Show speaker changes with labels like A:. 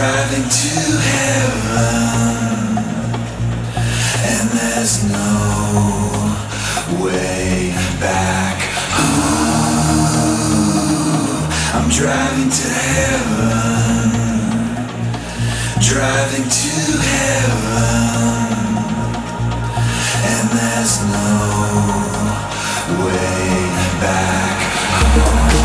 A: driving to heaven, and there's no way back home. I'm driving to heaven, driving to heaven, and there's no way back home.